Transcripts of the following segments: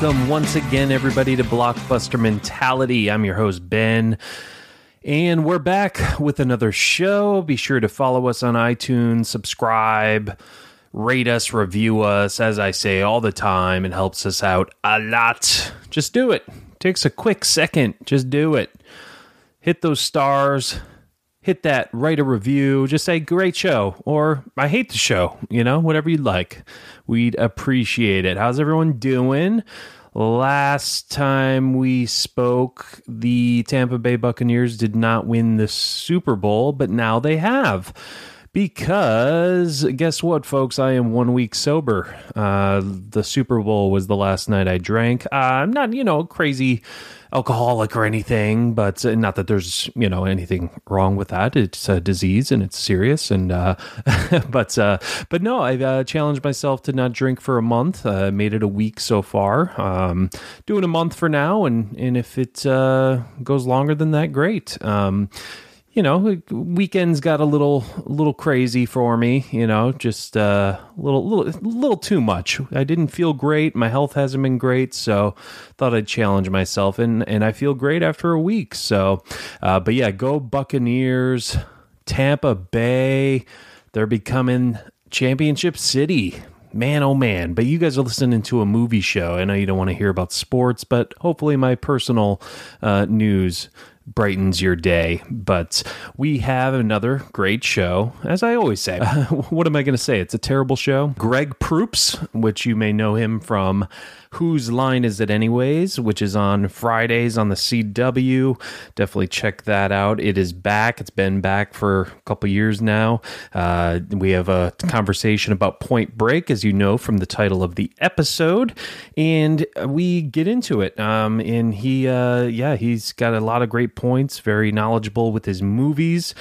Welcome once again, everybody, to Blockbuster Mentality. I'm your host, Ben. And we're back with another show. Be sure to follow us on iTunes, subscribe, rate us, review us. As I say all the time, it helps us out a lot. Just do it. Takes a quick second. Just do it. Hit those stars. Hit that, write a review. Just say, great show, or I hate the show, you know, whatever you'd like. We'd appreciate it. How's everyone doing? Last time we spoke, the Tampa Bay Buccaneers did not win the Super Bowl, but now they have. Because guess what, folks? I am one week sober. Uh, the Super Bowl was the last night I drank. Uh, I'm not, you know, crazy alcoholic or anything, but uh, not that there's you know anything wrong with that. It's a disease and it's serious. And uh, but uh, but no, I've uh, challenged myself to not drink for a month. Uh, made it a week so far. Um, doing a month for now, and and if it uh, goes longer than that, great. Um, you know, weekends got a little little crazy for me. You know, just a uh, little little little too much. I didn't feel great. My health hasn't been great, so thought I'd challenge myself, and and I feel great after a week. So, uh, but yeah, go Buccaneers, Tampa Bay. They're becoming championship city man oh man but you guys are listening to a movie show i know you don't want to hear about sports but hopefully my personal uh, news brightens your day. But we have another great show, as I always say. what am I going to say? It's a terrible show. Greg Proops, which you may know him from Whose Line Is It Anyways, which is on Fridays on the CW. Definitely check that out. It is back. It's been back for a couple years now. Uh, we have a conversation about Point Break, as you know from the title of the episode, and we get into it. Um, and he, uh, yeah, he's got a lot of great points, very knowledgeable with his movies.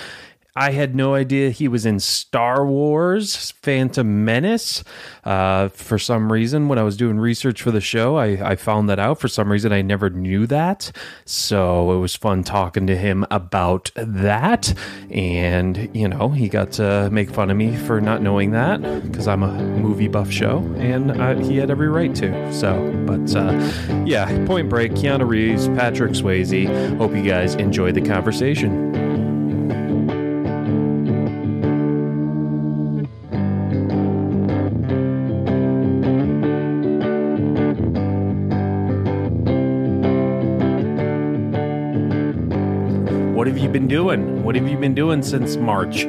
I had no idea he was in Star Wars Phantom Menace. Uh, for some reason, when I was doing research for the show, I, I, found that out. For some reason, I never knew that. So it was fun talking to him about that. And, you know, he got to make fun of me for not knowing that because I'm a movie buff show. And I, he had every right to. So, but uh, yeah, Point Break, Keanu Reeves, Patrick Swayze. Hope you guys enjoyed the conversation. Been doing? What have you been doing since March?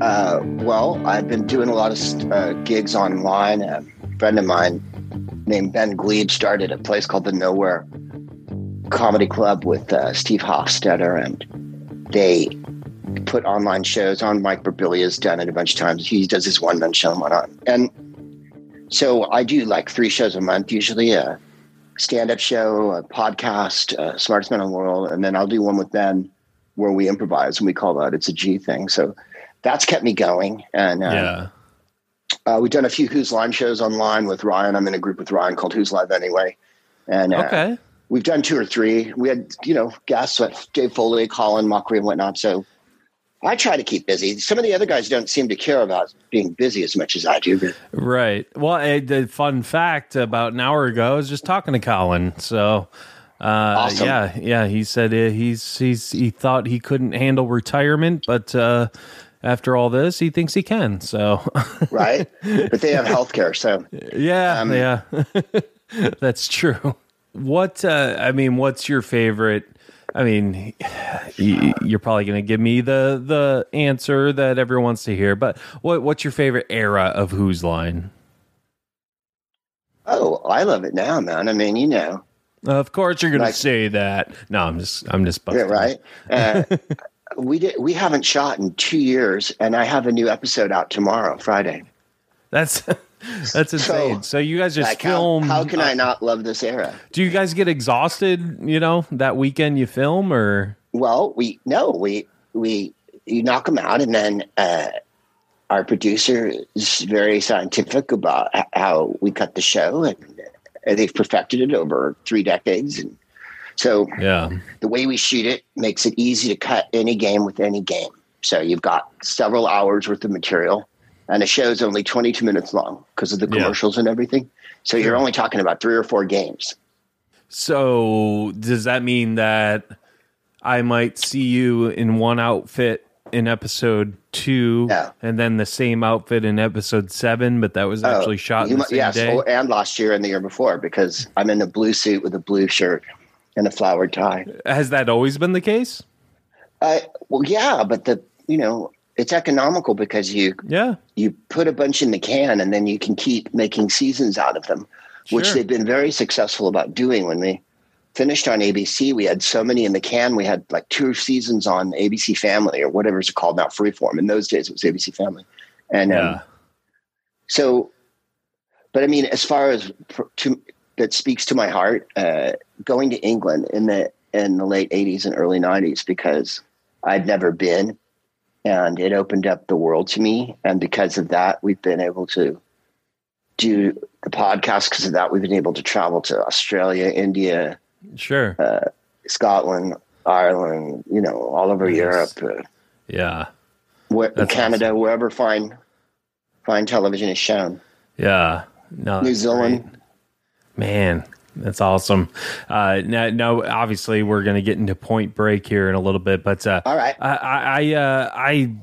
Uh, well, I've been doing a lot of uh, gigs online. A friend of mine named Ben Gleib started a place called the Nowhere Comedy Club with uh, Steve Hofstetter, and they put online shows on. Mike Birbiglia has done it a bunch of times. He does his one man show on. And so I do like three shows a month usually. A stand up show, a podcast, uh, Smartest Man in the World, and then I'll do one with Ben where we improvise and we call that it's a G thing. So that's kept me going. And uh, yeah. Uh, we've done a few Whose Line shows online with Ryan. I'm in a group with Ryan called Whose Live Anyway. And uh, okay. we've done two or three. We had, you know, guests like Dave Foley, Colin, Mochrie, and whatnot. So I try to keep busy. Some of the other guys don't seem to care about being busy as much as I do. Right. Well, a, the fun fact about an hour ago, I was just talking to Colin. So uh, awesome. Yeah, yeah. He said uh, he's he's he thought he couldn't handle retirement, but uh, after all this, he thinks he can. So right, but they have health care, so yeah, um, yeah, that's true. What uh, I mean, what's your favorite? I mean, you're probably going to give me the the answer that everyone wants to hear, but what what's your favorite era of Whose Line? Oh, I love it now, man. I mean, you know, of course, you're going like, to say that. No, I'm just, I'm just. Yeah, right. Uh, we did. We haven't shot in two years, and I have a new episode out tomorrow, Friday. That's that's insane. So, so you guys just like film. How, how can uh, I not love this era? Do you guys get exhausted? You know, that weekend you film, or well, we no, we we you knock them out, and then uh, our producer is very scientific about how we cut the show, and they've perfected it over three decades. And so yeah. the way we shoot it makes it easy to cut any game with any game. So you've got several hours worth of material. And a show's only 22 minutes long because of the Yeah. commercials and everything. So you're only talking about three or four games. So does that mean that I might see you in one outfit in episode two, Yeah. and then the same outfit in episode seven, but that was actually shot in You the yes, day? oh, and last year and the year before because I'm in a blue suit with a blue shirt and a flowered tie. Has that always been the case? Uh, well, yeah, but the you know it's economical because you Yeah. you put a bunch in the can and then you can keep making seasons out of them, which they've been very successful about doing. When we finished on ABC, we had so many in the can. We had like two seasons on ABC Family or whatever it's called now, Freeform. In those days, it was ABC Family, and um, so. But I mean, as far as to that speaks to my heart, uh, going to England in the in the late '80s and early '90s because I'd never been, and it opened up the world to me. And because of that, we've been able to do the podcast. Because of that, we've been able to travel to Australia, India, Sure. Scotland, Ireland, you know, all over Nice. Europe, uh, yeah. where, Canada, wherever fine fine television is shown. Yeah. No, New Zealand. great. Man, that's awesome. Uh, now, now, obviously, we're going to get into Point Break here in a little bit, but uh, All right. I, I, I, uh, I,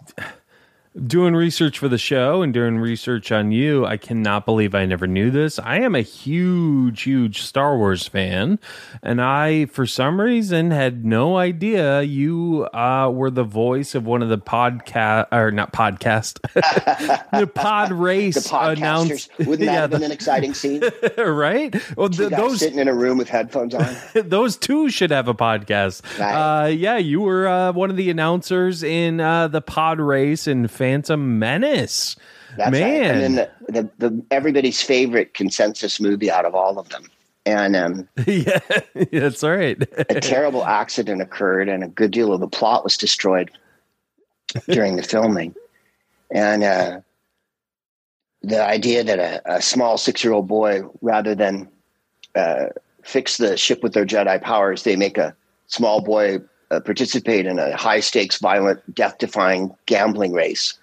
doing research for the show and doing research on you, I cannot believe I never knew this. I am a huge, huge Star Wars fan, and I, for some reason, had no idea you uh, were the voice of one of the podcast or not podcast, the pod race The podcasters. announced. Wouldn't that yeah, have been an exciting scene? right? Well, Two th- guys those sitting in a room with headphones on. those two should have a podcast. Right. Uh, yeah, you were uh, one of the announcers in uh, the pod race in Phantom Menace. That's right. Man. And then the, the, the everybody's favorite consensus movie out of all of them. And um, yeah, that's right. a terrible accident occurred, and a good deal of the plot was destroyed during the filming. And uh, the idea that a, a small six-year-old boy, rather than uh, fix the ship with their Jedi powers, they make a small boy uh, participate in a high-stakes, violent, death-defying gambling race.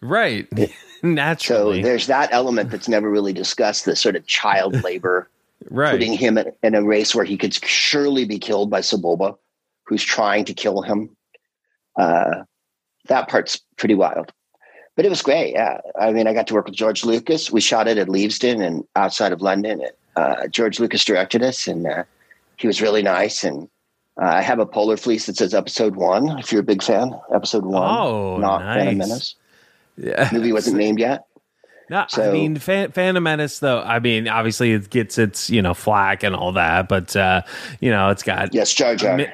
right. Naturally. So there's that element that's never really discussed. The sort of child labor right. putting him in, in a race where he could surely be killed by Sebulba, who's trying to kill him. Uh, that part's pretty wild, but it was great. Yeah, I mean, I got to work with George Lucas. We shot it at Leavesden and outside of London. Uh, George Lucas directed us, and uh, he was really nice. And uh, I have a polar fleece that says Episode One. If you're a big fan, Episode One. Oh, not Phantom nice. Menace. Yeah. Movie wasn't named yet. No, I mean, Phan- Phantom Menace, though. I mean, obviously, it gets its you know flack and all that, but uh, you know, it's got Yes, Jar Jar. Mi-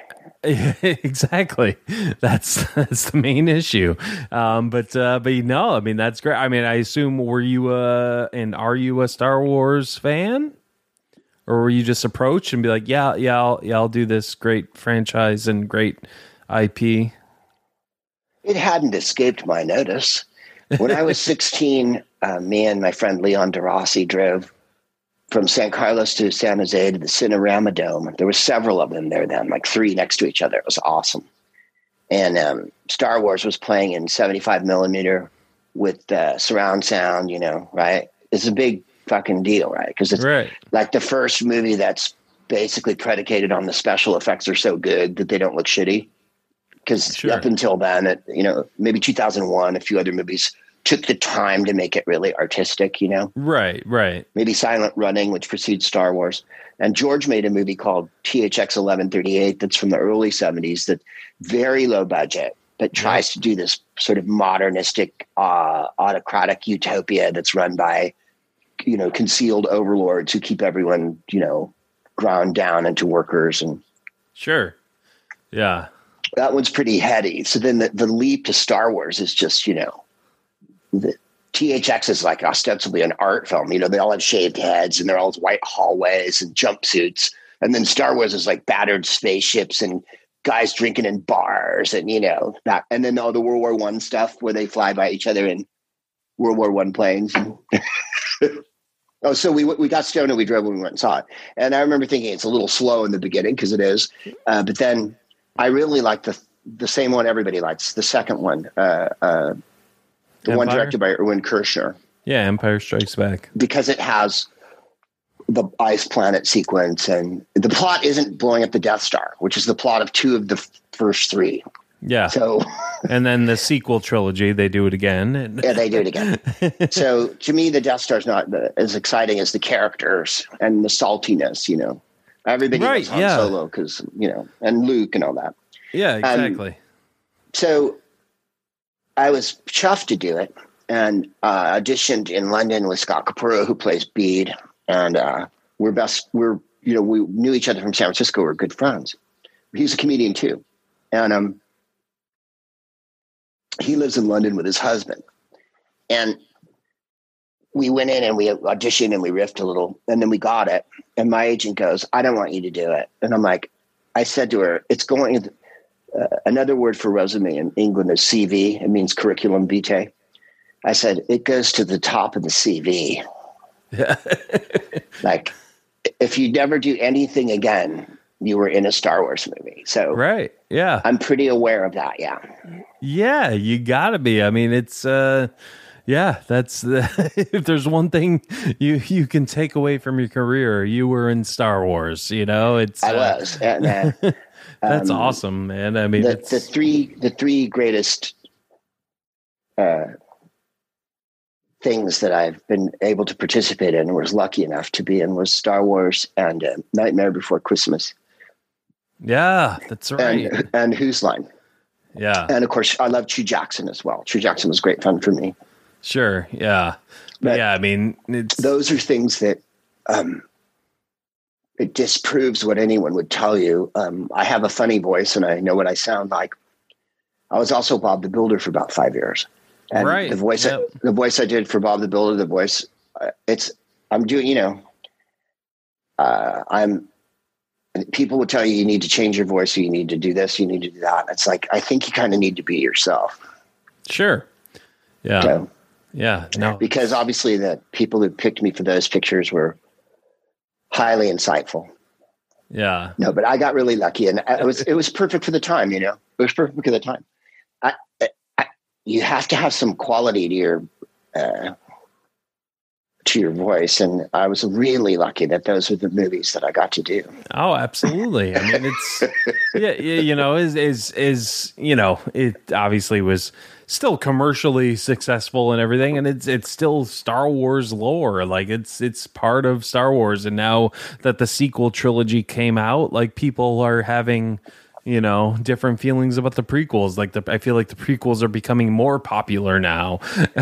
exactly. That's that's the main issue. Um, but uh, but no, I mean that's great. I mean, I assume were you uh and are you a Star Wars fan, or were you just approached and be like, yeah, yeah, I'll, yeah, I'll do this great franchise and great IP. It hadn't escaped my notice. When I was 16, uh, me and my friend Leon DeRossi drove from San Carlos to San Jose to the Cinerama Dome. There were several of them there then, like three next to each other. It was awesome. And um, Star Wars was playing in 75 millimeter with uh, surround sound, you know, right? It's a big fucking deal, right? Because it's Right. like the first movie that's basically predicated on the special effects are so good that they don't look shitty. Because Sure. up until then, it, you know, maybe 2001, a few other movies took the time to make it really artistic, you know, Right. Right. maybe Silent Running, which precedes Star Wars. And George made a movie called THX 1138 that's from the early 70s that very low budget, but tries to do this sort of modernistic, uh, autocratic utopia that's run by, you know, concealed overlords who keep everyone, you know, ground down into workers. And Sure. Yeah. that one's pretty heady. So then the, the leap to Star Wars is just, you know, the THX is like ostensibly an art film. You know, they all have shaved heads and they're all white hallways and jumpsuits. And then Star Wars is like battered spaceships and guys drinking in bars and you know that. And then all the World War One stuff where they fly by each other in World War One planes. oh, so we we got stoned and we drove and we went and saw it. And I remember thinking it's a little slow in the beginning because it is, uh, but then I really like the the same one everybody likes, the second one, uh, uh, the one directed by Irvin Kershner. Yeah, Empire Strikes Back. Because it has the ice planet sequence, and the plot isn't blowing up the Death Star, which is the plot of two of the f- first three. Yeah. So, and then the sequel trilogy, they do it again. yeah, they do it again. so, to me, the Death Star is not the, as exciting as the characters and the saltiness. You know, everybody Right, loves Han yeah. Solo because you know, and Luke and all that. yeah, exactly. so I was chuffed to do it and uh, auditioned in London with Scott Capurro, who plays Beed, and uh, we're best. We're you know we knew each other from San Francisco. We're good friends. He's a comedian too, and um, he lives in London with his husband, and we went in and we auditioned and we riffed a little, and then we got it. And my agent goes, "I don't want you to do it," and I'm like, I said to her, "It's going." uh, another word for resume in England is CV. It means curriculum vitae. I said it goes to the top of the CV. Yeah. Like if you never do anything again, you were in a Star Wars movie. So right. Yeah. I'm pretty aware of that. Yeah. Yeah, you gotta be. I mean, it's uh yeah, that's the, if there's one thing you you can take away from your career, you were in Star Wars. You know, it's I uh, was. And, uh, that's um, awesome, man. I mean, the, it's, the three the three greatest uh, things that I've been able to participate in, was lucky enough to be in, was Star Wars and uh, Nightmare Before Christmas, yeah, that's right. and and Whose Line, yeah, and of course I love True Jackson as well. True Jackson was great fun for me. sure. Yeah, but But yeah. I mean, it's Those are things that um, it disproves what anyone would tell you. Um, I have a funny voice, and I know what I sound like. I was also Bob the Builder for about five years. And Right, the voice, yep. I, the voice I did for Bob the Builder, the voice, uh, it's, I'm doing, you know, uh, I'm, people will tell you, you need to change your voice, you need to do this, you need to do that. It's like, I think you kind of need to be yourself. sure. Yeah, So, yeah. No, because obviously the people who picked me for those pictures were highly insightful. yeah, No, but I got really lucky, and it was it was perfect for the time. You know, it was perfect for the time. I, I, you have to have some quality to your uh, to your voice, and I was really lucky that those were the movies that I got to do. Oh, absolutely. I mean, it's yeah, yeah, you know, is is is you know, it obviously was still commercially successful and everything, and it's it's still Star Wars lore. Like it's it's part of Star Wars, and now that the sequel trilogy came out, like people are having you know different feelings about the prequels. Like the I feel like the prequels are becoming more popular now.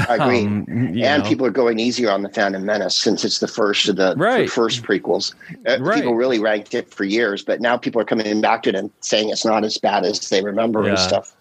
I agree. Um, and know. people are going easier on the Phantom Menace since it's the first of the, Right. the first prequels. Uh, Right. People really ranked it for years, but now people are coming back to it and saying it's not as bad as they remember and Yeah. stuff.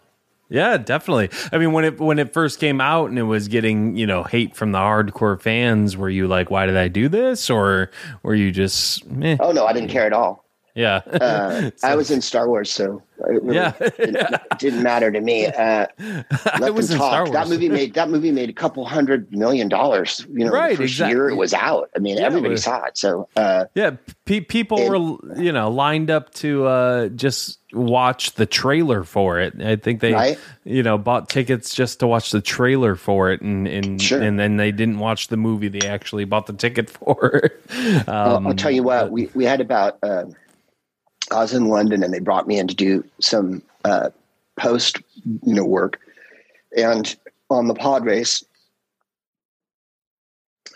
Yeah, definitely. I mean, when it when it first came out and it was getting you know hate from the hardcore fans, were you like, "Why did I do this?" Or were you just, eh, Oh no, I didn't care at all. Yeah, Uh, I was in Star Wars, so it really Yeah. didn't, it didn't matter to me. Uh, I was in Star. Wars. That movie made that movie made a couple hundred million dollars. You know, Right, the first exactly. year it was out. I mean, Yeah, it everybody was- saw it. So uh, yeah, pe- people It- were you know lined up to uh, just watch the trailer for it. I think they Right. you know bought tickets just to watch the trailer for it, and and Sure. and then they didn't watch the movie. They actually bought the ticket for. I'll- um, I'll tell you what, we, we had about, uh, I was in London and they brought me in to do some uh, post you know, work. And on the pod race,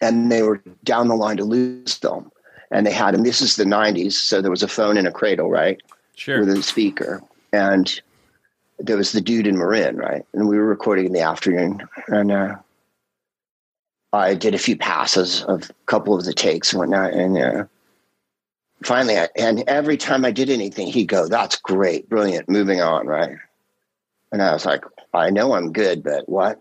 and they were down the line to Lucasfilm. And they had, and this is the 90s, so there was a phone in a cradle, right? sure. With a speaker. And there was the dude in Marin, right? And we were recording in the afternoon. And uh, I did a few passes of a couple of the takes and whatnot. And uh, finally, I, and every time I did anything, he'd go, That's great, brilliant, moving on, right? And I was like, I know I'm good, but what?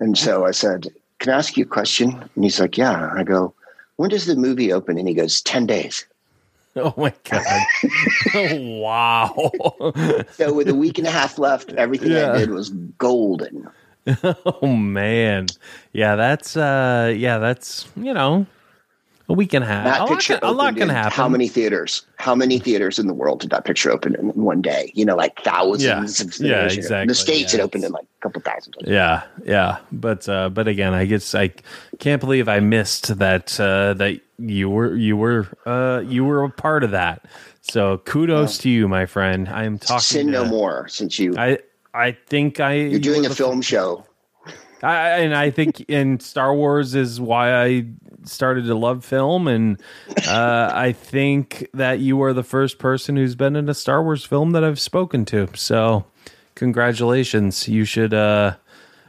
And so I said, Can I ask you a question? And he's like, Yeah. I go, When does the movie open? And he goes, 10 days. Oh my god! wow. So with a week and a half left, everything Yeah. I did was golden. oh man yeah that's uh yeah that's you know a week and a half. That a lot, picture can, a lot can happen. How many theaters? How many theaters in the world did that picture open in one day? You know, like thousands Yeah. of Yeah, exactly. The states Yeah, it opened in like a couple thousand. Yeah, yeah, but uh, but again, I guess I can't believe I missed that uh, that you were you were uh, you were a part of that. So kudos to you, my friend. I am talking. Sin no more since you I I think I you're doing a film show. I, and I think in Star Wars is why I started to love film, and uh, I think that you are the first person who's been in a Star Wars film that I've spoken to. So, congratulations! You should uh,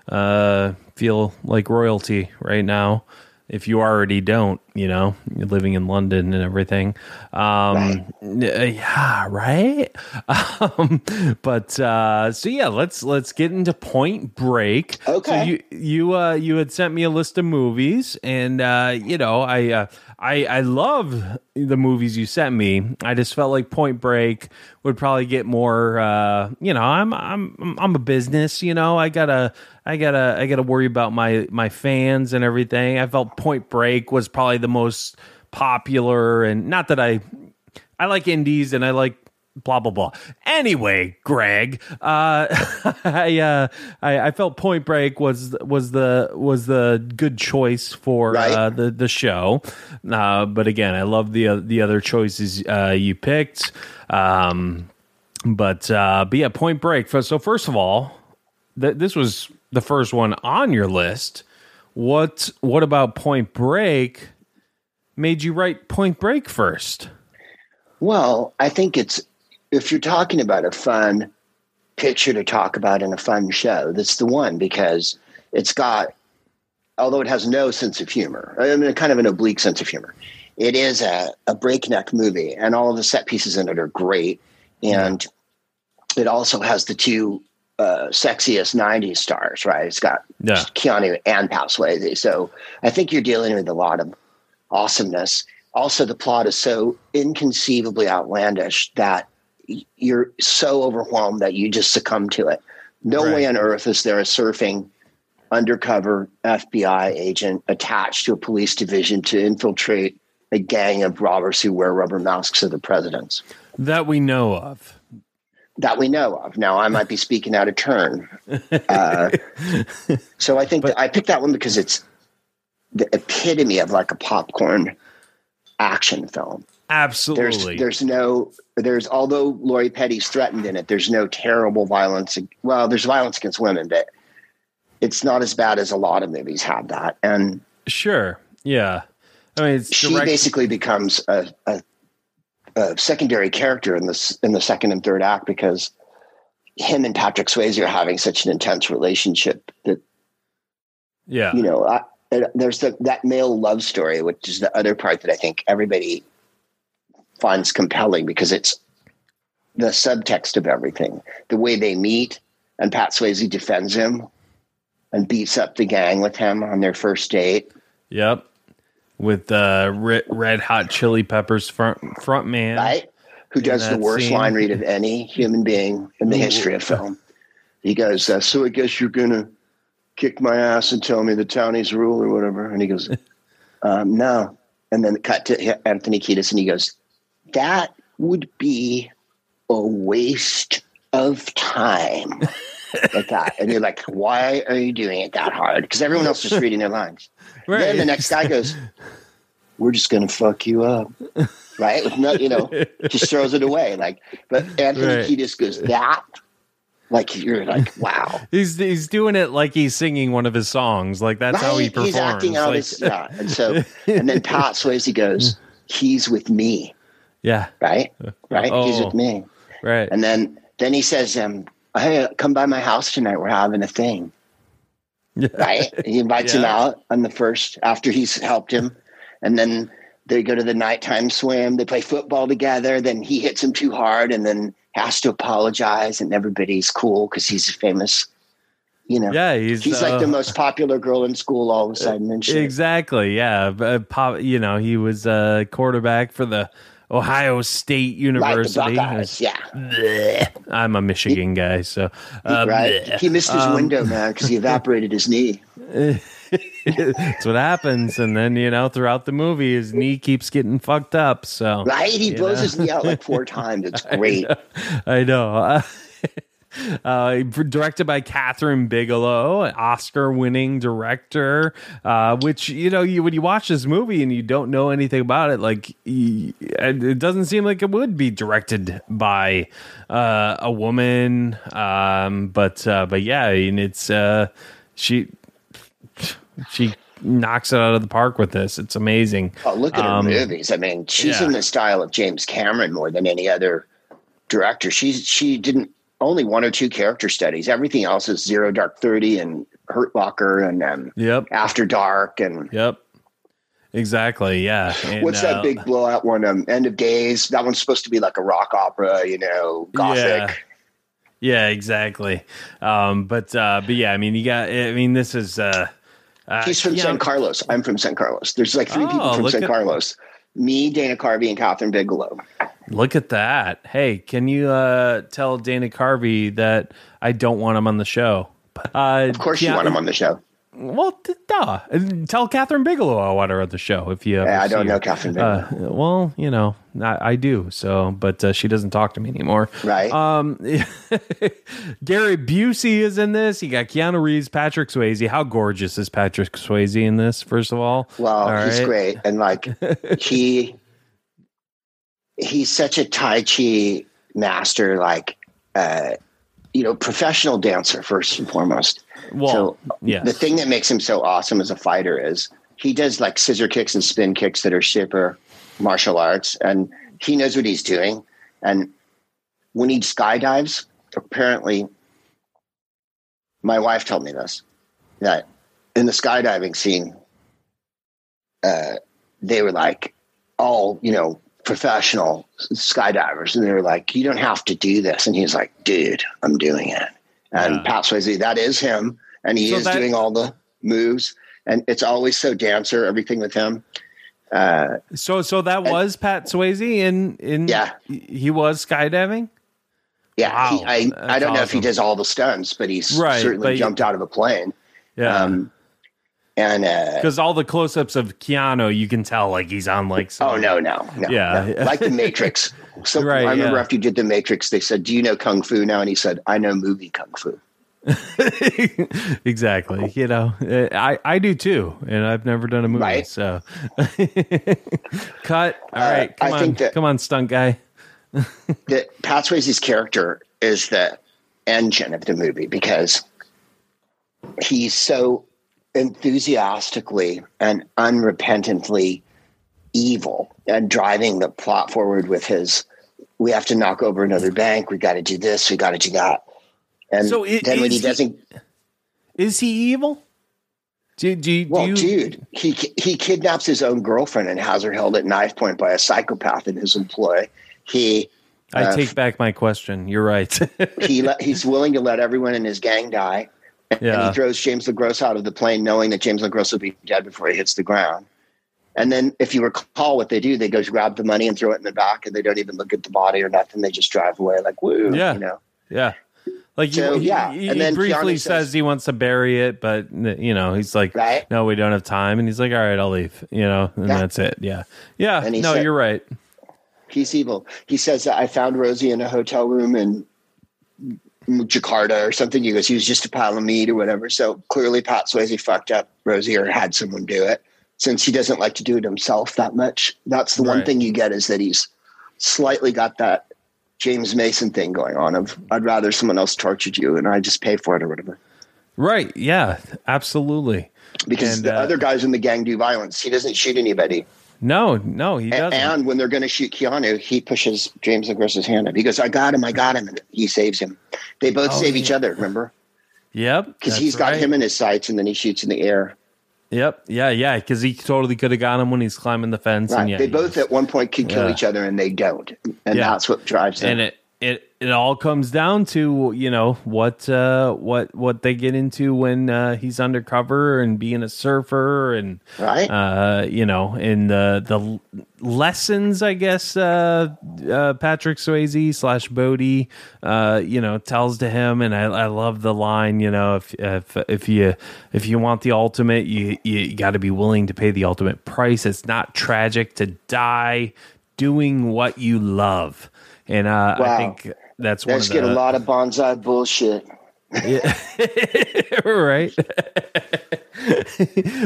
uh, feel like royalty right now. If you already don't, you know, you're living in London and everything. Um, yeah, right. Um, but uh, so yeah, let's let's get into Point Break. So Okay. you you uh you had sent me a list of movies and uh you know i uh, i i love the movies you sent me. I just felt like point break would probably get more uh you know i'm i'm i'm a business you know. I gotta i gotta i gotta worry about my my fans and everything. I felt point break was probably the most popular and not that i i like indies and i like blah blah blah. Anyway, Greg, uh, I, uh, I I felt Point Break was was the was the good choice for Right. uh, the the show. Uh, but again, I love the uh, the other choices uh, you picked. Um, but uh, but yeah, Point Break. So first of all, th- this was the first one on your list. What what about Point Break made you write Point Break first? Well, I think it's if you're talking about a fun picture to talk about in a fun show, that's the one because it's got, although it has no sense of humor, I mean, kind of an oblique sense of humor. It is a, a breakneck movie, and all of the set pieces in it are great. And it also has the two uh, sexiest 90s stars, right? It's got Yeah. Keanu and Pat Swayze. So I think you're dealing with a lot of awesomeness. Also, the plot is so inconceivably outlandish that you're so overwhelmed that you just succumb to it. No Right. way on earth is there a surfing undercover FBI agent attached to a police division to infiltrate a gang of robbers who wear rubber masks of the presidents That we know of. that we know of. Now, I might be speaking out of turn. Uh, so I think But- I picked that one because it's the epitome of like a popcorn action film. There's Absolutely. there's no there's although Lori Petty's threatened in it, there's no terrible violence. Well, there's violence against women, but it's not as bad as a lot of movies have that. And Sure. Yeah. I mean, it's she direct- basically becomes a, a, a secondary character in this in the second and third act because him and Patrick Swayze are having such an intense relationship that yeah. you know I, there's the, that male love story, which is the other part that I think everybody finds compelling because it's the subtext of everything, the way they meet, and Pat Swayze defends him and beats up the gang with him on their first date. Yep. With uh, Red, Red Hot Chili Peppers front front man. right? Who does the worst scene. line read of any human being in the history of film? He goes, uh, "So I guess you're gonna kick my ass and tell me the townies rule or whatever." And he goes, um, "No." And then cut to Anthony Kiedis, and he goes, "That would be a waste of time." like that, and you're like, "Why are you doing it that hard?" Because everyone else is just reading their lines. Right. Then the next guy goes, "We're just gonna fuck you up." right? With no, you know, just throws it away. Like, but Anthony Right. Kiedis goes that, like you're like, wow. He's he's doing it like he's singing one of his songs. Like that's how he performs. He's acting out Like- his yeah. And so, and then Pat Swayze goes, he's with me, yeah. right? Right? He's Oh. with me. Right. And then then he says, um, hey, come by my house tonight. We're having a thing. right? He invites him out on the first after he's helped him, and then they go to the nighttime swim. They play football together. Then he hits him too hard, and then has to apologize, and everybody's cool because he's famous. You know, yeah. He's he's uh, like the most popular girl in school all of a sudden, and shit. Exactly. Yeah. Uh, pop, you know, he was a quarterback for the Ohio State University. Buckeyes, yeah, Bleh. I'm a Michigan guy, so uh, right. bleh. He missed his Um, window, man, because he evaporated his knee. That's what happens, and then you know throughout the movie, his knee keeps getting fucked up. So Right? He blows know? his knee out like four times. It's great. I know. Uh, directed by Kathryn Bigelow, an Oscar-winning director. Uh, which you know, you when you watch this movie and you don't know anything about it, like it doesn't seem like it would be directed by uh, a woman. Um, but uh, but yeah, and it's uh, she she knocks it out of the park with this. It's amazing. Oh, look at her Um, movies. I mean, she's yeah. in the style of James Cameron more than any other director. She's she didn't only one or two character studies. Everything else is Zero Dark Thirty and Hurt Locker and um, Yep. After Dark and Yep. Exactly. Yeah. And, what's uh, that big blowout one? Um, End of Days. That one's supposed to be like a rock opera, you know, gothic. Yeah. Yeah, exactly. Um, but uh, but yeah, I mean, you got. I mean, this is. Uh, uh, He's from yeah, San Carlos. I'm from San Carlos. There's like three Oh, people from San at- Carlos. Me, Dana Carvey, and Kathryn Bigelow. Look at that. Hey, can you uh, tell Dana Carvey that I don't want him on the show? Uh, Of course, you want him on the show. Well, d- duh. Tell Kathryn Bigelow I want her on the show if you. Yeah, I don't know her. Kathryn Bigelow. Uh, well, you know, I, I do. So, but uh, she doesn't talk to me anymore. Right. Um, Gary Busey is in this. You got Keanu Reeves, Patrick Swayze. How gorgeous is Patrick Swayze in this? First of all, Well, All he's right. great, and like he he's such a Tai Chi master, like uh, you know, professional dancer first and foremost. Well, so yes. the thing that makes him so awesome as a fighter is he does like scissor kicks and spin kicks that are super martial arts, and he knows what he's doing. And when he skydives, apparently, my wife told me this that in the skydiving scene, uh, they were like all you know professional skydivers, and they were like, "You don't have to do this," and he's like, "Dude, I'm doing it." And Yeah. Pat Swayze, that is him, and he So is that- doing all the moves, and it's always so dancer everything with him. Uh, so so that was Pat Swayze in in Yeah. he was skydiving. yeah, Wow, he, I I don't know if he does all the stunts, but he's Right, certainly but- jumped out of a plane. Yeah. Um, and uh, because all the close-ups of Keanu, you can tell like he's on like some, Oh no, no, no. Yeah. no. like the Matrix. So Right, I remember yeah. after you did the Matrix, they said, "Do you know kung fu now?" And he said, "I know movie kung fu." exactly. You know, Uh, I I do too, and I've never done a movie. Right. So, cut. All Uh, right, come I on, that- come on, stunt guy. That Pat Swayze's character is the engine of the movie because he's so enthusiastically and unrepentantly evil and driving the plot forward with his. We have to knock over another bank. We got to do this. We got to do that. And So i- then when he is he- doesn't Is he evil? Do, do, do Well, you? dude, he he kidnaps his own girlfriend and has her held at knife point by a psychopath in his employ. He I uh, take back my question. You're right. he let, he's willing to let everyone in his gang die, and he throws James Le Gros out of the plane, knowing that James Le Gros will be dead before he hits the ground. And then, if you recall what they do, they go grab the money and throw it in the back, and they don't even look at the body or nothing. They just drive away like woo, Yeah. you know. yeah. Like So, he, yeah, he, and he then briefly says, says- he wants to bury it, but you know he's like, Right. no, we don't have time, and he's like, all right, I'll leave. You know, and Yeah. that's it. Yeah, yeah. No, said- you're right. He's evil. He says I found Rosie in a hotel room in Jakarta or something. He goes, he was just a pile of meat or whatever. So clearly, Pat Swayze fucked up Rosie or had someone do it. Since he doesn't like to do it himself that much, that's the one thing you get is that he's slightly got that James Mason thing going on of I'd rather someone else tortured you and I just pay for it or whatever. Right. Yeah. Absolutely. Because And, the uh, other guys in the gang do violence. He doesn't shoot anybody. No. No. He doesn't. And when they're going to shoot Keanu, he pushes James Le Gros's hand up. He goes, I got him, I got him. And he saves him. They both Oh, save each other, remember? yep. Because he's got right. him in his sights and then he shoots in the air. Yep. Yeah. Yeah. Because he totally could have got him when he's climbing the fence. Right. And yeah, they both at one point could kill Yeah. each other and they don't. And Yeah. that's what drives them. and it it it all comes down to you know what uh, what what they get into when uh, he's undercover and being a surfer and right. uh, you know and the the lessons I guess uh, uh, Patrick Swayze slash Bodhi uh, you know tells to him. And I, I love the line you know if if if you if you want the ultimate you you got to be willing to pay the ultimate price. It's not tragic to die doing what you love. And uh, Wow. I think that's of get the a lot of bonsai bullshit yeah. right.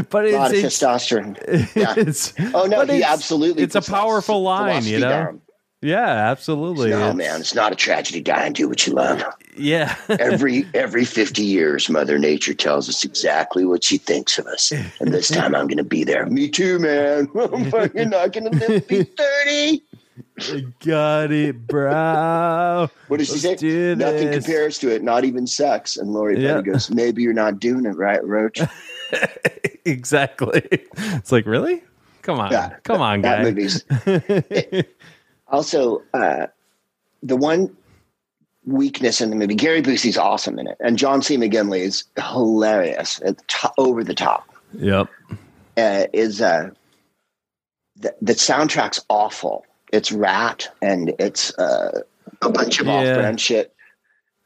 but a lot of it's, it's, testosterone yeah it's oh no he absolutely It's a powerful line, you know. down. Yeah, absolutely. no It's- man it's not a tragedy die and do what you love Yeah. every every 50 years mother nature tells us exactly what she thinks of us and this time i'm gonna be there me too man i'm not gonna live to be 30 I got it, bro. what does she Let's say do nothing this. compares to it not even sex and lori Yeah. Goes maybe you're not doing it right roach exactly. It's like, really? Come on. Yeah, Come on, that guy. movie's also uh the one weakness in the movie gary busey's awesome in it and john c mcginley is hilarious at the top, over the top Yep. uh, is uh, the, the soundtrack's awful. It's Ratt and it's uh, a bunch of Yeah. off-brand shit.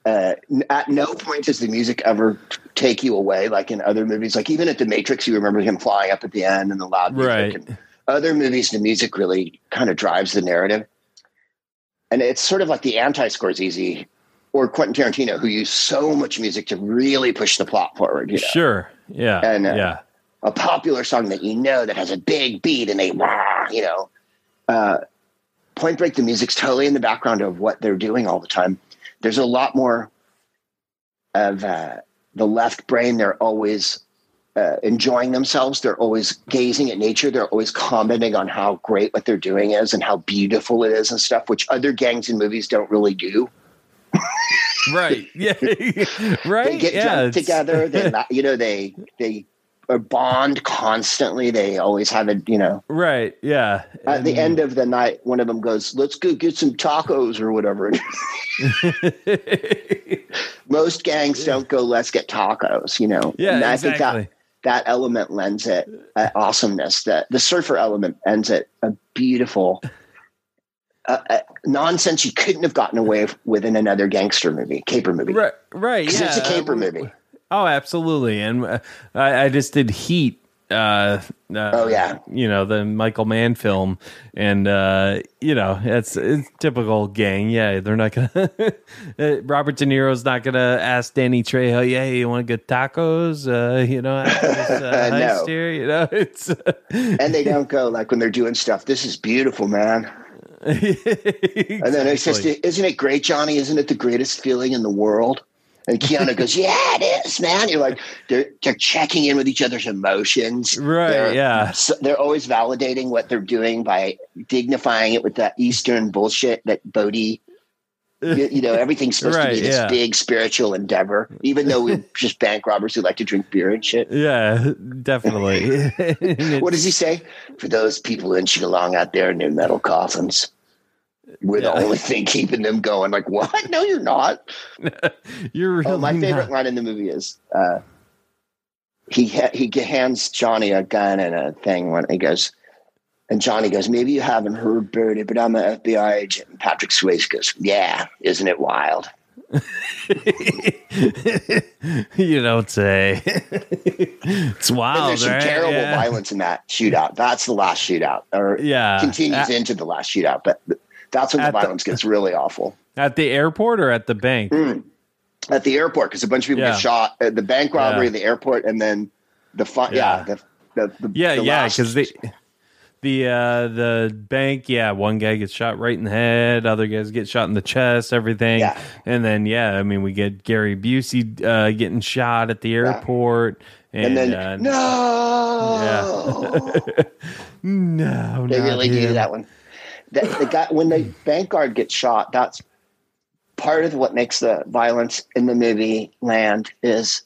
Uh, at no point does the music ever take you away, like in other movies. Like even at The Matrix, you remember him flying up at the end and the loud music. Right. And other movies, the music really kind of drives the narrative, and it's sort of like the anti-Scorsese or Quentin Tarantino, who use so much music to really push the plot forward. You know? Sure. Yeah. And, uh, yeah. a popular song that you know that has a big beat and they rah, you know. Uh, Point Break, the music's totally in the background of what they're doing all the time. There's a lot more of uh, the left brain. They're always uh, enjoying themselves. They're always gazing at nature. They're always commenting on how great what they're doing is and how beautiful it is and stuff, which other gangs in movies don't really do. Right. Yeah. right. They get yeah. drunk it's- together. They, you know, they they uh, bond constantly. They always have a, you know, Right. Yeah. At the end of the night, one of them goes, "Let's go get some tacos or whatever." Most gangs don't go, "Let's get tacos," you know. yeah. And I exactly. think that that element lends it uh, awesomeness. That the surfer element ends it a beautiful uh, uh, nonsense you couldn't have gotten away with in another gangster movie, caper movie. Right. Right. Yeah. it's a caper movie. Oh, absolutely. And uh, I, I just did Heat. Uh, uh, Oh, yeah. you know the Michael Mann film, and uh, you know it's, it's typical gang. Yeah, they're not gonna. uh, Robert De Niro's not gonna ask Danny Trejo, "Yeah, you want to get tacos?" Uh, you know, this, uh, No. here. You know, it's And they don't go like when they're doing stuff. This is beautiful, man. And then it's just, isn't it great, Johnny? Isn't it the greatest feeling in the world? And Keanu goes, Yeah, it is, man. You're like, they're they're checking in with each other's emotions. Right, They're, yeah. so they're always validating what they're doing by dignifying it with that Eastern bullshit that Bodhi. You, you know, everything's supposed to be this yeah. big spiritual endeavor, even though we're just bank robbers who like to drink beer and shit. yeah, definitely. What does he say? For those people inching along out there in their metal coffins, we're Yeah. the only thing keeping them going. Like, what? No, you're not. You're really Oh, my favorite not- line in the movie is uh, he ha- he hands Johnny a gun and a thing when he goes, and Johnny goes, maybe you haven't heard Birdie, but I'm an FBI agent. And Patrick Swayze goes, yeah, isn't it wild? you don't say. it's And wild, there's some right? terrible yeah. violence in that shootout. That's the last shootout, or Yeah. continues At, into the last shootout. But that's when the the- violence gets really awful. at the airport or at the bank? Mm. At the airport, because a bunch of people Yeah. get shot at the bank robbery, Yeah. the airport, and then the fun. Yeah, Yeah. the, the, the Yeah, yeah, because the the uh the bank, yeah, one guy gets shot right in the head, other guys get shot in the chest, everything, Yeah. and then yeah, I mean we get Gary Busey uh, getting shot at the airport, and and, then uh, no, no, they really do that one. The, the guy when the bank guard gets shot, that's part of what makes the violence in the movie land is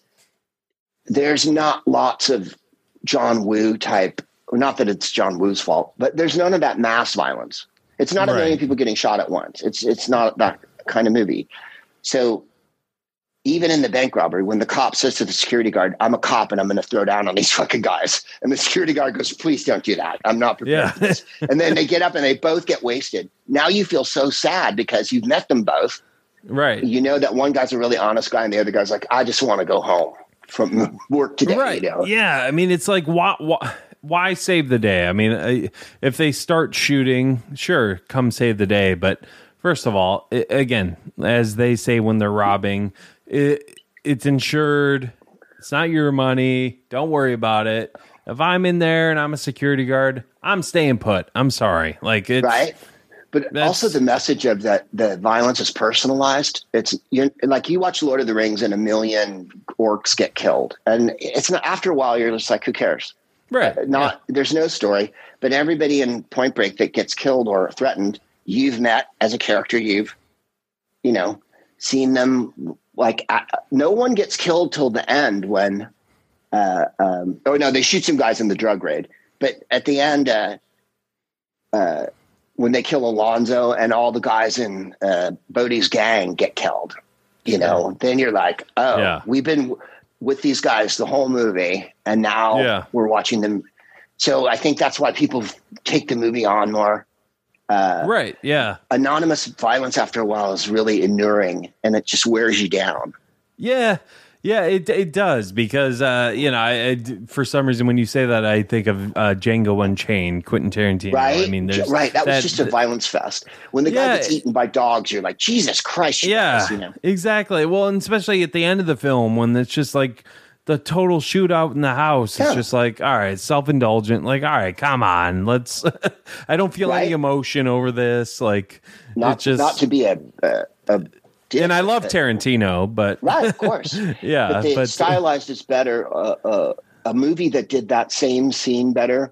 there's not lots of John Woo type. Not that it's John Woo's fault, but there's none of that mass violence. It's not a million people getting shot at once. It's it's not that kind of movie. So even in the bank robbery, when the cop says to the security guard, I'm a cop and I'm going to throw down on these fucking guys. And the security guard goes, please don't do that. I'm not prepared Yeah. for this. And then they get up and they both get wasted. Now you feel so sad because you've met them both. Right. You know that one guy's a really honest guy and the other guy's like, I just want to go home from work today. right You know? yeah i mean it's like why, why why save the day i mean I- if they start shooting sure come save the day but first of all again as they say when they're robbing it, it's insured. It's not your money. Don't worry about it. If i'm in there and i'm a security guard i'm staying put. I'm sorry. Like it's right? But also the message of that the violence is personalized. It's you're, like you watch Lord of the Rings and a million orcs get killed, and it's not after a while you're just like, who cares? right. Uh, not there's no story, but everybody in Point Break that gets killed or threatened, you've met as a character. You've you know seen them like uh, no one gets killed till the end when. Uh, um, oh no, they shoot some guys in the drug raid, but at the end, uh, uh, when they kill Alonzo and all the guys in uh, Bodhi's gang get killed, you know, then you're like, oh, Yeah. we've been with these guys the whole movie, and now Yeah. we're watching them. So I think that's why people take the movie on more. Uh, right yeah anonymous violence after a while is really inuring, and it just wears you down. Yeah, yeah, it it does because uh, you know, I, I- for some reason when you say that, I think of uh, Django Unchained, Quentin Tarantino. Right? I mean, there's right. That, was just a violence fest. When the Yeah. guy gets eaten by dogs, you're like, Jesus Christ, you yeah, guys, you know. exactly. Well, and especially at the end of the film when it's just like the total shootout in the house. It's just like, all right, self indulgent. Like, all right, come on, let's. I don't feel any emotion over this. Like, Not, it's just. not to be a, a, a dick, and I love but- Tarantino, but Right, of course. yeah, but they but stylized is better. Uh, uh, a movie that did that same scene better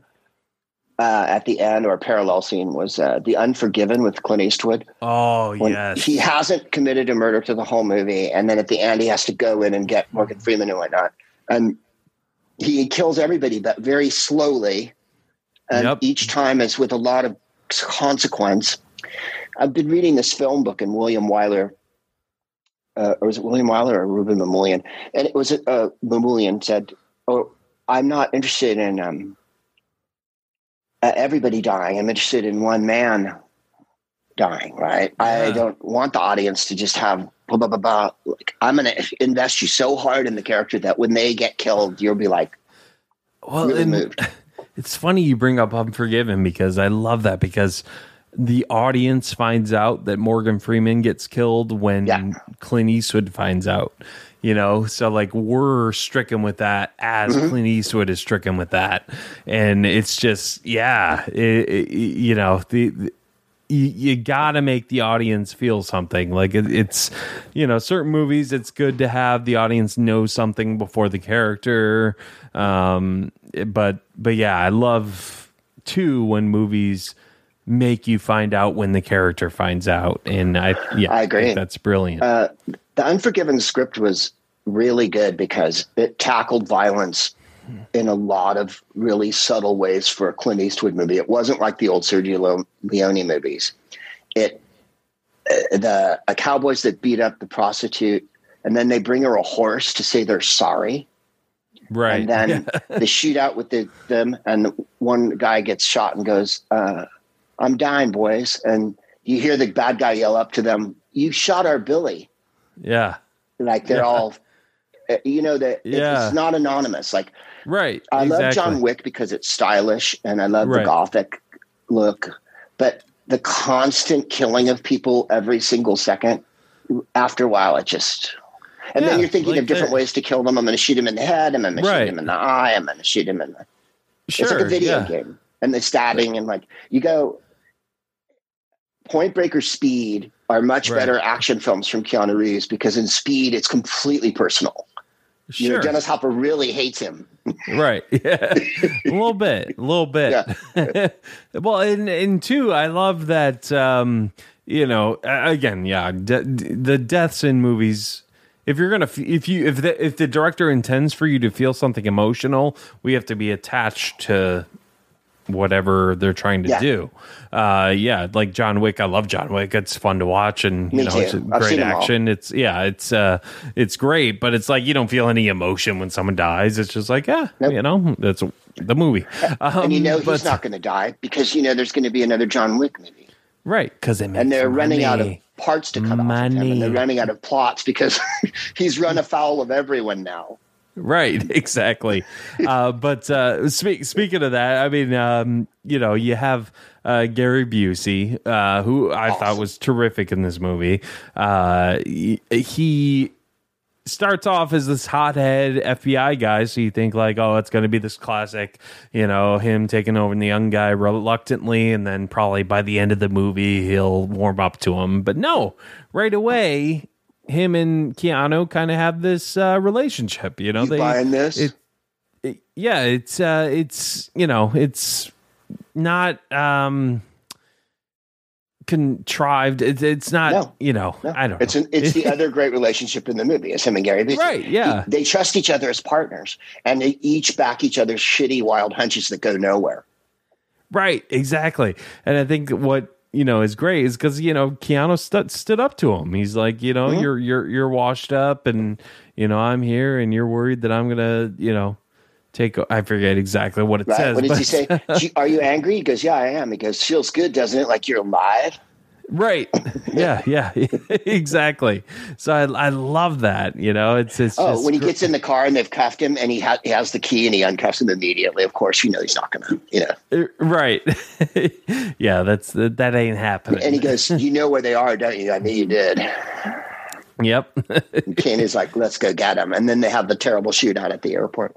uh, at the end, or a parallel scene, was uh, The Unforgiven with Clint Eastwood. oh When yes, he hasn't committed a murder to the whole movie, and then at the end he has to go in and get Morgan Freeman and whatnot, and he kills everybody, but very slowly, and Yep. each time is with a lot of consequence. I've been reading this film book, and William Wyler, uh, or was it William Wyler or Rouben Mamoulian? And it was uh, Mamoulian said, "Oh, I'm not interested in um, uh, everybody dying. I'm interested in one man dying. Right? I don't want the audience to just have blah blah blah blah. Like, I'm going to invest you so hard in the character that when they get killed, you'll be like well, really moved. It's funny you bring up Unforgiven because I love that because the audience finds out that Morgan Freeman gets killed when Yeah. Clint Eastwood finds out. You know, so like we're stricken with that as Mm-hmm. Clint Eastwood is stricken with that, and it's just yeah, it, it- you know the. the you, you gotta make the audience feel something. Like it, it's you know certain movies it's good to have the audience know something before the character. Um but but yeah i love too when movies make you find out when the character finds out. And i yeah I agree. think that's brilliant. Uh, the Unforgiven script was really good because it tackled violence in a lot of really subtle ways for a Clint Eastwood movie. It wasn't like the old Sergio Leone movies. It uh, the cowboys that beat up the prostitute and then they bring her a horse to say they're sorry. right And then the shootout with the, them, and one guy gets shot and goes, uh, "I'm dying, boys." And you hear the bad guy yell up to them, "You shot our Billy!" yeah Like they're Yeah. all, Uh, you know, that Yeah. it's not anonymous. Like right I love. John Wick because it's stylish, and I love Right. the gothic look, but the constant killing of people every single second. After a while, it just. And Yeah, then you're thinking like of different the- ways to kill them. I'm going to shoot him in the head. I'm going to Right. shoot him in the eye. I'm going to shoot him in the sure it's like a video yeah. game. And the stabbing and like you go Point Break or Speed are much Right. better action films from Keanu Reeves because in Speed it's completely personal. You know, sure Dennis Hopper really hates him. Right. Yeah. a little bit. A little bit. Yeah. well, and and two, I love that. Um, you know, again, yeah, de- the deaths in movies. If you're gonna, if you, if the if the director intends for you to feel something emotional, we have to be attached to whatever they're trying to Yeah. do. Uh, yeah, like John Wick. I love John Wick. It's fun to watch, and you Me know, too. it's great seen 'em all. action. It's yeah, it's uh, it's great, but it's like you don't feel any emotion when someone dies. It's just like yeah, Nope. you know, that's the movie. Um, and you know he's but- not going to die because you know there's going to be another John Wick movie, right because they and they're running out of parts to cut off of him, and they're running out of plots because he's run afoul of everyone now. Right, exactly. uh, but uh, speak, speaking of that, I mean, um, you know, you have uh, Gary Busey, uh, who I thought was terrific in this movie. Uh, he, he starts off as this hothead FBI guy, so you think like, oh, it's going to be this classic, you know, him taking over the young guy reluctantly, and then probably by the end of the movie he'll warm up to him. But no, right away. Him and Keanu kind of have this uh, relationship, you know. You buying this? it- it- yeah, it's uh, it's you know, it's not um contrived. It's it's not No. you know. No, I don't. It's know. an, it's the other great relationship in the movie. It's him and Gary Busey. Right, yeah. They trust each other as partners, and they each back each other's shitty wild hunches that go nowhere. Right, exactly. And I think what you know is great is because you know Keanu stood up to him. He's like, you know, Mhm. you're you're you're washed up, and you know I'm here, and you're worried that I'm gonna, you know, take. I forget exactly what it Right? says. what does he say? Are you angry? He goes, Yeah, I am. He goes, Feels good, doesn't it? Like you're alive. Right? Yeah, yeah, exactly. So I I love that. You know, it's it's Oh, when he gets in the car and they've cuffed him, and he, ha- he has the key, and he uncuffs him immediately. Of course, you know he's not going to, you know. Uh, right. yeah, that's that, ain't happening. And he goes, "You know where they are, don't you?" I knew you did. yep. And Kenny's like, "Let's go get him." And then they have the terrible shootout at the airport.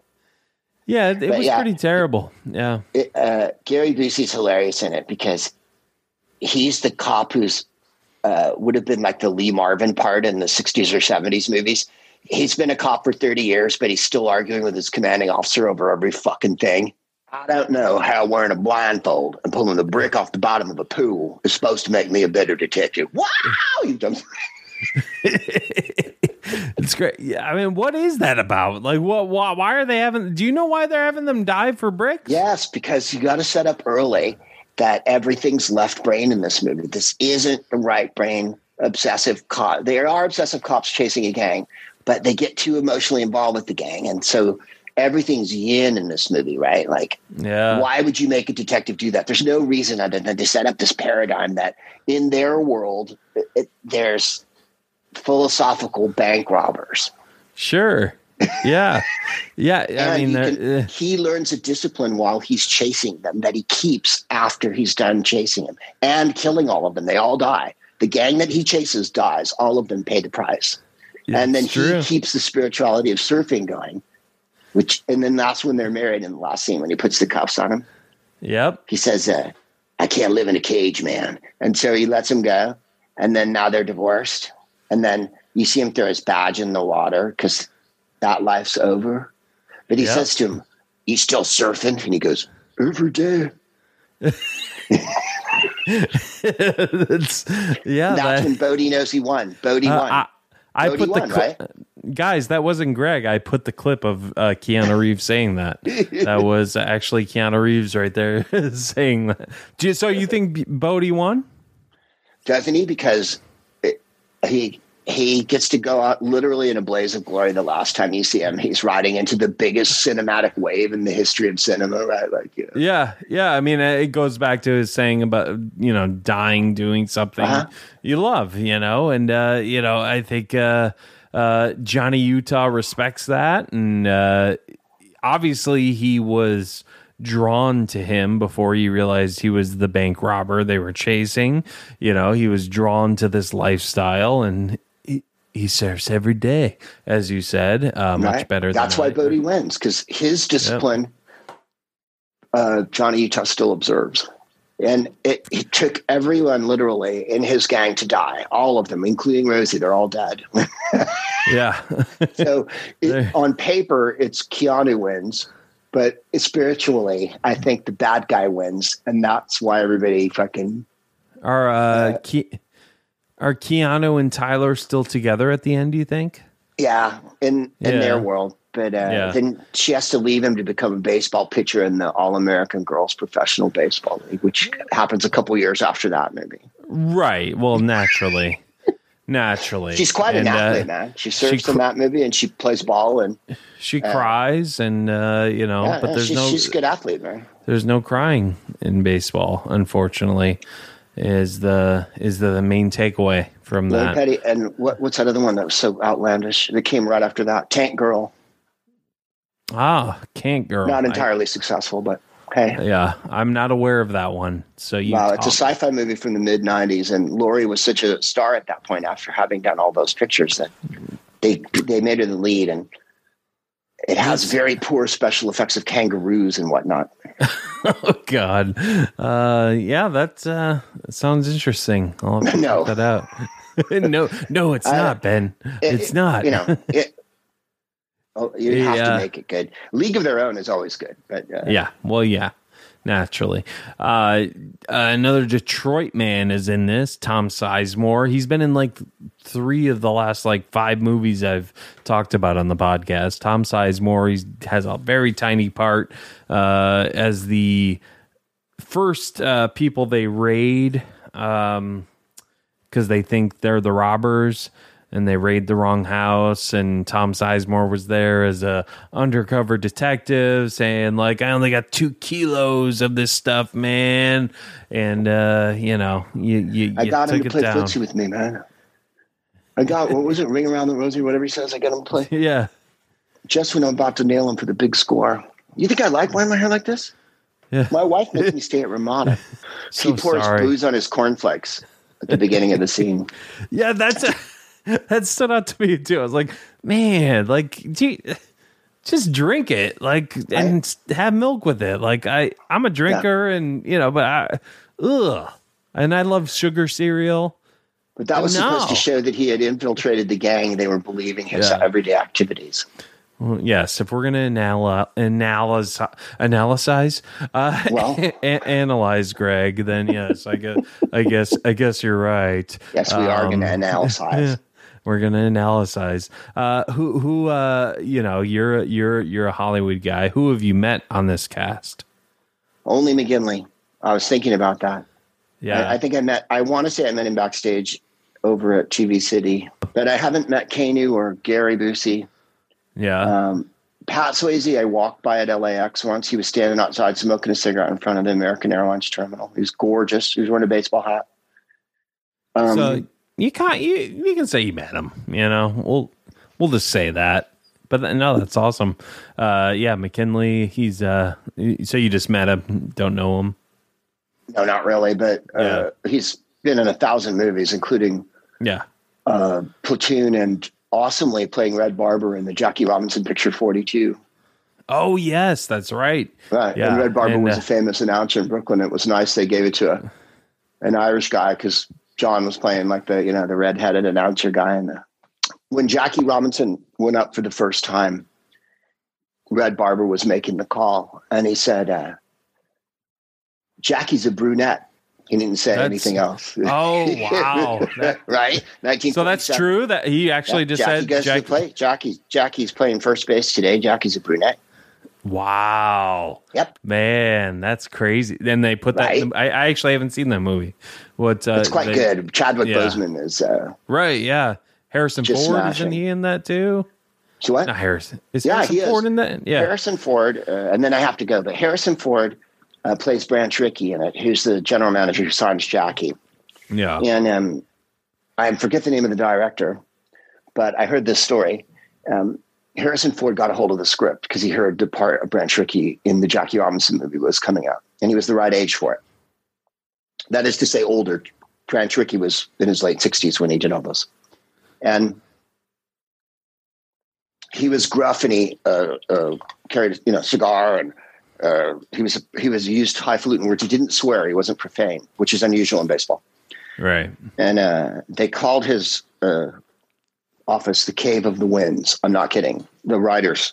yeah, it, it was yeah. pretty terrible. Yeah. It, uh, Gary Busey's hilarious in it because he's the cop who's uh, would have been like the Lee Marvin part in the '60s or '70s movies. He's been a cop for 30 years, but he's still arguing with his commanding officer over every fucking thing. I don't know how wearing a blindfold and pulling the brick off the bottom of a pool is supposed to make me a better detective. Wow, you dumb. it's great. Yeah, I mean, what is that about? Like, what? Why, why are they having? Do you know why they're having them die for bricks? Yes, because you got to set up early that everything's left brain in this movie. This isn't the right brain obsessive cop. There are obsessive cops chasing a gang, but they get too emotionally involved with the gang, and so everything's yin in this movie, right? Like, Yeah. why would you make a detective do that? There's no reason other than to set up this paradigm that in their world, it, it- there's philosophical bank robbers. Sure. Yeah. Yeah. I mean, he, can- uh, he learns a discipline while he's chasing them that he keeps after he's done chasing them and killing all of them. They all die. The gang that he chases dies. All of them pay the price. and then true. he keeps the spirituality of surfing going. Which and then that's when they're married in the last scene when he puts the cuffs on him. Yep. He says, uh, "I can't live in a cage, man." And so he lets him go. And then now they're divorced. And then you see him throw his badge in the water because that life's over. But he Yeah. says to him, "You still surfing?" And he goes, "Every day." it's, yeah. That's that- when Bodhi knows he won. Bodhi uh, won. I, I Bodhi put the won, cli- right? guys. That wasn't Greg. I put the clip of uh, Keanu Reeves saying that. that was actually Keanu Reeves right there saying that. Do you- So you think B- Bodhi won? doesn't he? Because it, he he gets to go out literally in a blaze of glory. The last time you see him, he's riding into the biggest cinematic wave in the history of cinema. Right, like you know. Yeah, yeah. I mean, it goes back to his saying about you know dying doing something Uh-huh. you love, you know, and uh, you know, I think uh, uh, Johnny Utah respects that, and uh, obviously he was drawn to him before he realized he was the bank robber they were chasing. You know, he was drawn to this lifestyle, and he, serves every day, as you said, uh, much Right? better. That's why I- Bodhi wins because his discipline, uh, Johnny Utah still observes. And it, it took everyone literally in his gang to die, all of them, including Rosie. They're all dead. Yeah, so it, on paper, it's Keanu wins, but spiritually, I think the bad guy wins, and that's why everybody fucking. Are uh, Ke- are Keanu and Tyler still together at the end? Do you think? Yeah, in in Yeah. their world, but uh, Yeah. then she has to leave him to become a baseball pitcher in the All American Girls Professional Baseball League, which happens a couple years after that. Maybe Right. Well, naturally, naturally, she's quite an And, uh, athlete, man. She serves cr- in that movie and she plays ball, and She cries, and uh, you know, yeah, but there's she's, no she's a good athlete, man. there's no crying in baseball. Unfortunately, is the is the the main takeaway from Lily that. Petty, and what, what's that other one that was so outlandish that came right after that? Tank Girl, Ah, can't girl. not I- entirely successful, but hey. yeah, I'm not aware of that one. So you, Wow, it's a sci-fi movie from the mid '90s, and Lori was such a star at that point after having done all those pictures that they they made her the lead, and it has very poor special effects of kangaroos and whatnot. oh God, uh, yeah, that uh, sounds interesting. I'll have to No. check that out. no, no, it's I- not Ben. It- it's not. You know, it, oh, you have Yeah. to make it good. League of Their Own is always good, but uh, Yeah. Well, yeah. Naturally. Uh, another Detroit man is in this, Tom Sizemore. He's been in like three of the last like five movies I've talked about on the podcast. Tom Sizemore, he has a very tiny part uh, as the first uh, people they raid um, because they think they're the robbers and they raid the wrong house and Tom Sizemore was there as a undercover detective saying like I only got two kilos of this stuff man and uh you know you you, I you got him to play down. footsie with me, man. I got what was it, Ring Around the Rosie, whatever he says. I got him to play yeah just when I'm about to nail him for the big score. You think I like wearing my hair like this? Yeah. My wife makes me stay at Ramada. So she pours sorry. booze on his cornflakes at the beginning of the scene. yeah that's that stood out to me too I was like man like gee, just drink it like and s have milk with it like I I'm a drinker and you know but I ugh and I love sugar cereal But that was supposed to show that he had infiltrated the gang. They were believing his Yeah. everyday activities. Well, yes, if we're going to anal- analyze, analyze, uh, Well. a- analyze Greg, then yes, I guess, I guess, I guess you're right. Yes, we are going to Um, analyze. We're going to analyze. Uh, who, who, uh, you know, you're, you're, you're a Hollywood guy. Who have you met on this cast? Only McGinley. I was thinking about that. Yeah, I, I think I met. I want to say I met him backstage over at TV City, but I haven't met Keanu or Gary Busey. yeah, Um, Pat Swayze, I walked by at LAX once. He was standing outside smoking a cigarette in front of the American Airlines terminal. He was gorgeous. He was wearing a baseball hat. Um, so you can't, you, you can say you met him. You know, we'll, we'll just say that. But no, that's awesome. Uh, yeah, McGinley. He's uh, so you just met him, don't know him. no, not really, but uh, Yeah. he's been in a thousand movies, including Yeah. uh, Platoon and awesomely playing Red Barber in the Jackie Robinson picture 42. Oh yes, that's right. Right. Yeah, And Red Barber and, was uh, a famous announcer in Brooklyn. It was nice they gave it to a, an Irish guy because John was playing like the, you know, the redheaded announcer guy. And the, when Jackie Robinson went up for the first time, Red Barber was making the call and he said, uh, Jackie's a brunette. He didn't say That's- anything else. Oh wow. That- right? 1947. so that's true that he actually just Jackie said goes Jack- to play. Jackie, Jackie's playing first base today. Jackie's a brunette. Wow. Yep. Man, that's crazy. Then they put that. in the- I, I actually haven't seen that movie. What? Uh, It's quite they- good. Chadwick yeah. Boseman is, uh, Right. Yeah. Harrison Ford smashing. isn't he in that too? so what? Not Harrison. Is Yeah, Harrison he is. Ford in that? Yeah. Harrison Ford, uh, and then I have to go, but Harrison Ford uh, plays Branch Rickey in it, who's the general manager who signs Jackie. Yeah. And um, I forget the name of the director, but I heard this story. Um, Harrison Ford got a hold of the script because he heard the part of Branch Rickey in the Jackie Robinson movie was coming out, and he was the right age for it. That is to say, older. Branch Rickey was in his late 60s when he did all this. And he was gruff and he uh, uh, carried you know cigar and uh, he was he was used highfalutin words. He didn't swear. He wasn't profane, which is unusual in baseball. Right. And uh, they called his uh, office the Cave of the Winds. I'm not kidding. The writers,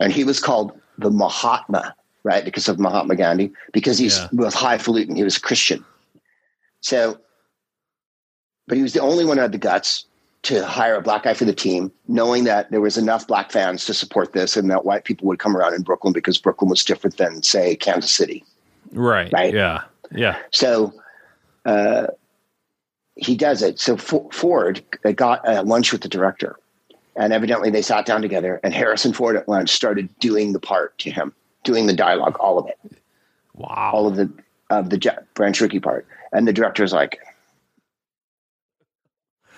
and he was called the Mahatma, right, because of Mahatma Gandhi, because he's Yeah. was highfalutin. He was Christian. So, but he was the only one who had the guts to hire a black guy for the team, knowing that there was enough black fans to support this and that white people would come around in Brooklyn because Brooklyn was different than, say, Kansas City. Right. Right. Yeah. Yeah. So uh, he does it. So Ford got uh, lunch with the director, and evidently they sat down together. And Harrison Ford at lunch started doing the part to him, doing the dialogue, all of it, Wow. all of the of the Ja- Branch Rickey part. And the director director's like,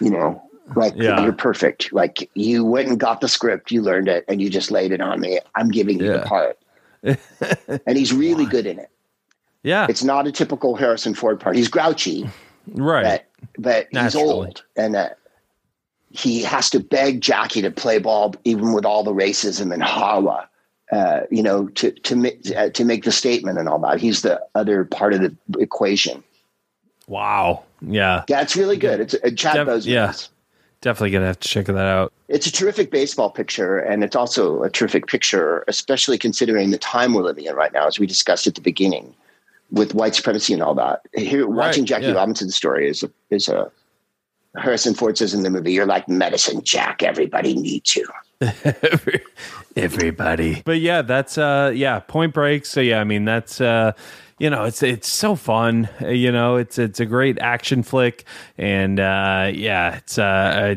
you know, like Yeah. you're perfect. Like you went and got the script, you learned it, and you just laid it on me. I'm giving you Yeah. the part. and he's really good in it. yeah. It's not a typical Harrison Ford part. He's grouchy. Right. but but he's old and uh, he has to beg Jackie to play ball even with all the racism and Hawa, uh, you know, to to uh, to make the statement and all that. He's the other part of the equation. wow. Yeah. That's really good. It's uh, Chad Def- Boseman. yeah. Definitely gonna have to check that out. It's a terrific baseball picture, and it's also a terrific picture, especially considering the time we're living in right now, as we discussed at the beginning, with white supremacy and all that. Here, watching Jackie yeah. Robinson's story is a, is a Harrison Ford says in the movie, "You're like medicine, Jack. Everybody needs you." Everybody. But yeah, that's uh yeah, Point Break. So yeah, I mean that's uh you know, it's it's so fun. You know, it's it's a great action flick and uh yeah, it's uh, uh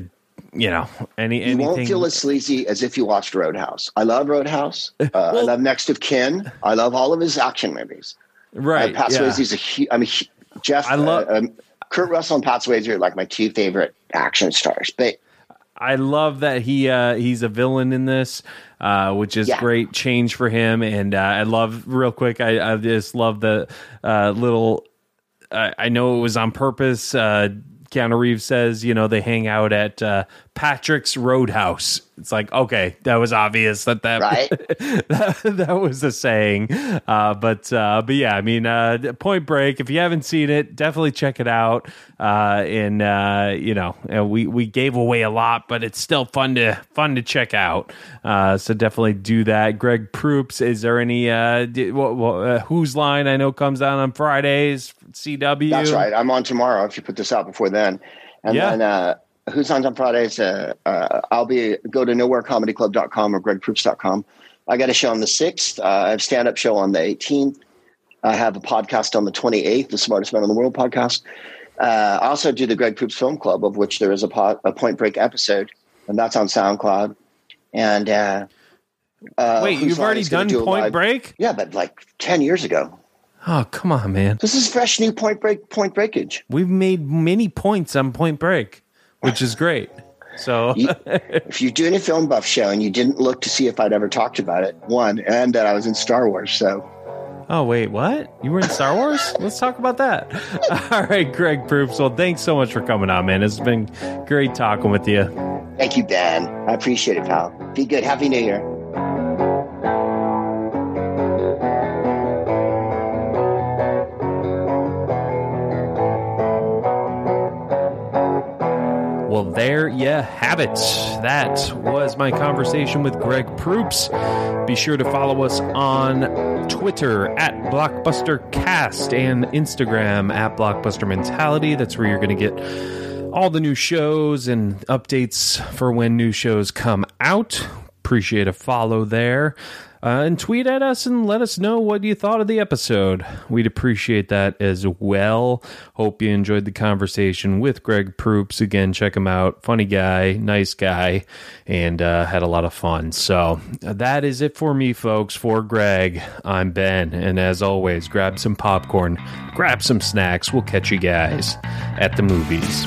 you know, any You anything won't feel as sleazy as if you watched Roadhouse. I love Roadhouse. Uh, I love Next of Kin. I love all of his action movies. Right. Uh, Pat yeah. Swayze's a huge. I mean, hu- Jeff. I love- uh, um, Kurt Russell and Pat Swayze are like my two favorite action stars. But I love that he uh, he's a villain in this, uh, which is Yeah. great change for him. And uh, I love real quick. I, I just love the uh, little. Uh, I know it was on purpose. Keanu Reeves says, you know, they hang out at uh, Patrick's Roadhouse. It's like, okay, that was obvious that that Right. that, that was a saying. Uh, but uh, but yeah, I mean, uh, Point Break. If you haven't seen it, definitely check it out. Uh, and uh, you know, we we gave away a lot, but it's still fun to fun to check out. Uh, so definitely do that. Greg Proops, is there any uh, di- wha- wha- uh, whose line I know comes out on Fridays? CW. that's right. I'm on tomorrow. If you put this out before then, and Yeah. then uh, who's on on Fridays? Uh, uh, I'll be go to nowherecomedyclub.com or gregproops.com. I got a show on the sixth. Uh, I have stand up show on the 18th. I have a podcast on the 28th, the Smartest Man in the World podcast. Uh, I also do the Greg Proops Film Club, of which there is a, pod, a Point Break episode, and that's on SoundCloud. And uh, Wait, you've already done do Point live- Break? Yeah, but like 10 years ago. Oh, come on, man. This is fresh new Point Break Point Breakage. We've made many points on Point Break, which is great. So You- if you're doing a film buff show and you didn't look to see if I'd ever talked about it, one, and that I was in Star Wars. So Oh wait, what? You were in Star Wars? Let's talk about that. All right, Greg Proops. Well, thanks so much for coming on, man. It's been great talking with you. thank you, Ben. I appreciate it, pal. Be good. Happy New Year. There you have it. That was my conversation with Greg Proops. Be sure to follow us on Twitter at BlockbusterCast and Instagram at Blockbuster Mentality. That's where you're going to get all the new shows and updates for when new shows come out. Appreciate a follow there. Uh, and tweet at us and let us know what you thought of the episode. We'd appreciate that as well. Hope you enjoyed the conversation with Greg Proops. Again, check him out. Funny guy, nice guy, and uh, had a lot of fun. So that is it for me, folks. For Greg, I'm Ben. And as always, grab some popcorn, grab some snacks. We'll catch you guys at the movies.